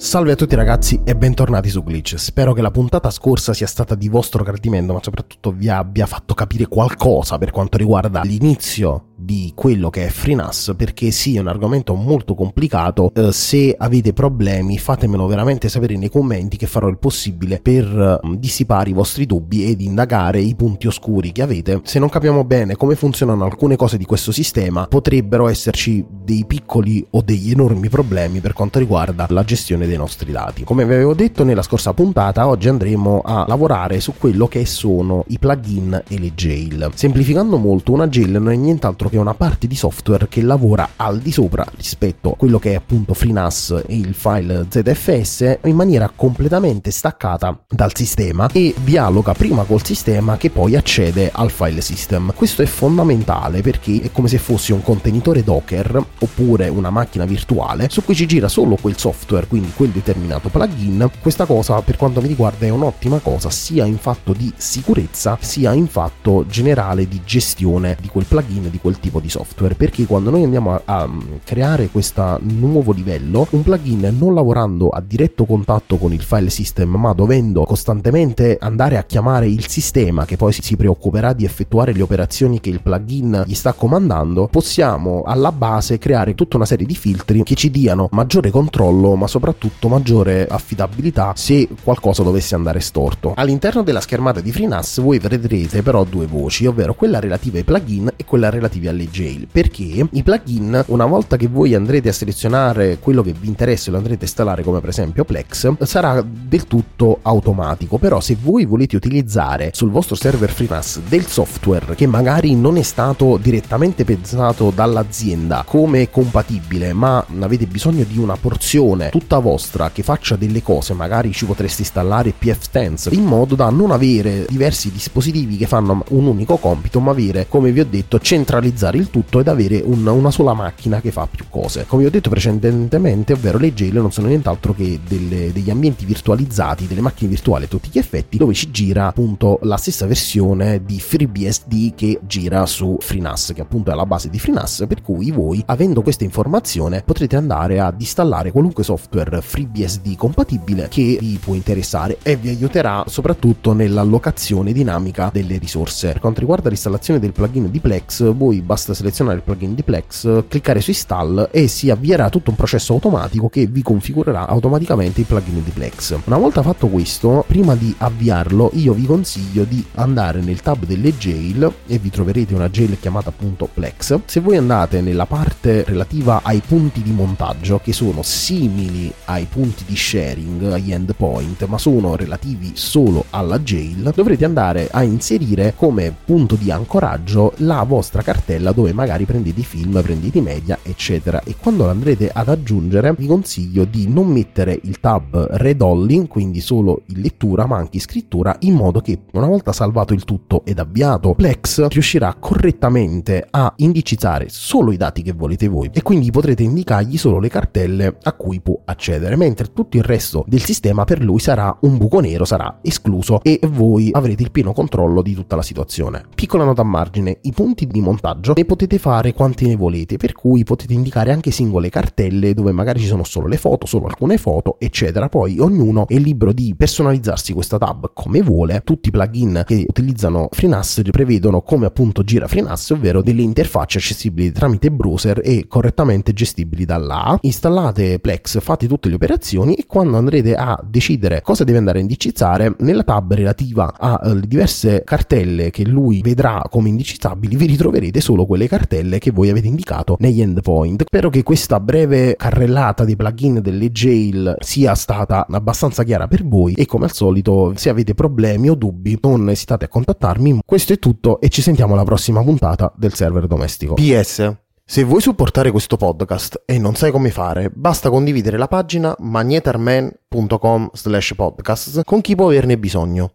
Salve a tutti ragazzi e bentornati su Glitch. Spero che la puntata scorsa sia stata di vostro gradimento, ma soprattutto vi abbia fatto capire qualcosa per quanto riguarda l'inizio di quello che è FreeNAS perché sì è un argomento molto complicato. Eh, se avete problemi fatemelo veramente sapere nei commenti che farò il possibile per eh, dissipare i vostri dubbi ed indagare i punti oscuri che avete. Se non capiamo bene come funzionano alcune cose di questo sistema potrebbero esserci dei piccoli o degli enormi problemi per quanto riguarda la gestione dei nostri dati. Come vi avevo detto nella scorsa puntata oggi andremo a lavorare su quello che sono i plugin e le jail. Semplificando molto una jail non è nient'altro che una parte di software che lavora al di sopra rispetto a quello che è appunto FreeNAS e il file ZFS in maniera completamente staccata dal sistema e dialoga prima col sistema che poi accede al file system. Questo è fondamentale perché è come se fosse un contenitore Docker oppure una macchina virtuale su cui ci gira solo quel software, quindi quel determinato plugin. Questa cosa per quanto mi riguarda è un'ottima cosa sia in fatto di sicurezza sia in fatto generale di gestione di quel plugin, di quel tipo di software perché quando noi andiamo a, a creare questo nuovo livello un plugin non lavorando a diretto contatto con il file system ma dovendo costantemente andare a chiamare il sistema che poi si preoccuperà di effettuare le operazioni che il plugin gli sta comandando possiamo alla base creare tutta una serie di filtri che ci diano maggiore controllo ma soprattutto maggiore affidabilità se qualcosa dovesse andare storto. All'interno della schermata di FreeNAS voi vedrete però due voci ovvero quella relativa ai plugin e quella relativa alle jail. Perché i plugin una volta che voi andrete a selezionare quello che vi interessa e lo andrete a installare come per esempio Plex sarà del tutto automatico. Però se voi volete utilizzare sul vostro server FreeNAS del software che magari non è stato direttamente pensato dall'azienda come compatibile ma avete bisogno di una porzione tutta vostra che faccia delle cose magari ci potreste installare pfSense in modo da non avere diversi dispositivi che fanno un unico compito ma avere come vi ho detto centralizzato centralizzare il tutto ed avere un, una sola macchina che fa più cose. Come vi ho detto precedentemente, ovvero le jail non sono nient'altro che delle, degli ambienti virtualizzati, delle macchine virtuali a tutti gli effetti, dove ci gira appunto la stessa versione di FreeBSD che gira su FreeNAS, che appunto è la base di FreeNAS, per cui voi, avendo questa informazione, potrete andare ad installare qualunque software FreeBSD compatibile che vi può interessare e vi aiuterà soprattutto nell'allocazione dinamica delle risorse. Per quanto riguarda l'installazione del plugin di Plex, voi basta selezionare il plugin di Plex, cliccare su install e si avvierà tutto un processo automatico che vi configurerà automaticamente il plugin di Plex. Una volta fatto questo, prima di avviarlo, io vi consiglio di andare nel tab delle jail e vi troverete una jail chiamata appunto Plex. Se voi andate nella parte relativa ai punti di montaggio, che sono simili ai punti di sharing, agli endpoint, ma sono relativi solo alla jail, dovrete andare a inserire come punto di ancoraggio la vostra cartella quella dove magari prendete i film, prendete i media, eccetera. E quando andrete ad aggiungere, vi consiglio di non mettere il tab read only, quindi solo in lettura, ma anche in scrittura, in modo che una volta salvato il tutto ed avviato Plex riuscirà correttamente a indicizzare solo i dati che volete voi e quindi potrete indicargli solo le cartelle a cui può accedere, mentre tutto il resto del sistema per lui sarà un buco nero, sarà escluso e voi avrete il pieno controllo di tutta la situazione. Piccola nota a margine, i punti di montaggio ne potete fare quanti ne volete, per cui potete indicare anche singole cartelle dove magari ci sono solo le foto, solo alcune foto, eccetera. Poi ognuno è libero di personalizzarsi questa tab come vuole. Tutti i plugin che utilizzano FreeNAS prevedono come appunto gira FreeNAS, ovvero delle interfacce accessibili tramite browser e correttamente gestibili dalla Installate Plex, fate tutte le operazioni e quando andrete a decidere cosa deve andare a indicizzare, nella tab relativa alle diverse cartelle che lui vedrà come indicizzabili, vi ritroverete solo quelle cartelle che voi avete indicato negli endpoint. Spero che questa breve carrellata dei plugin delle jail sia stata abbastanza chiara per voi e come al solito se avete problemi o dubbi non esitate a contattarmi. Questo è tutto e ci sentiamo alla prossima puntata del server domestico. PS se vuoi supportare questo podcast e non sai come fare, basta condividere la pagina magnetarman.com slash podcast con chi può averne bisogno.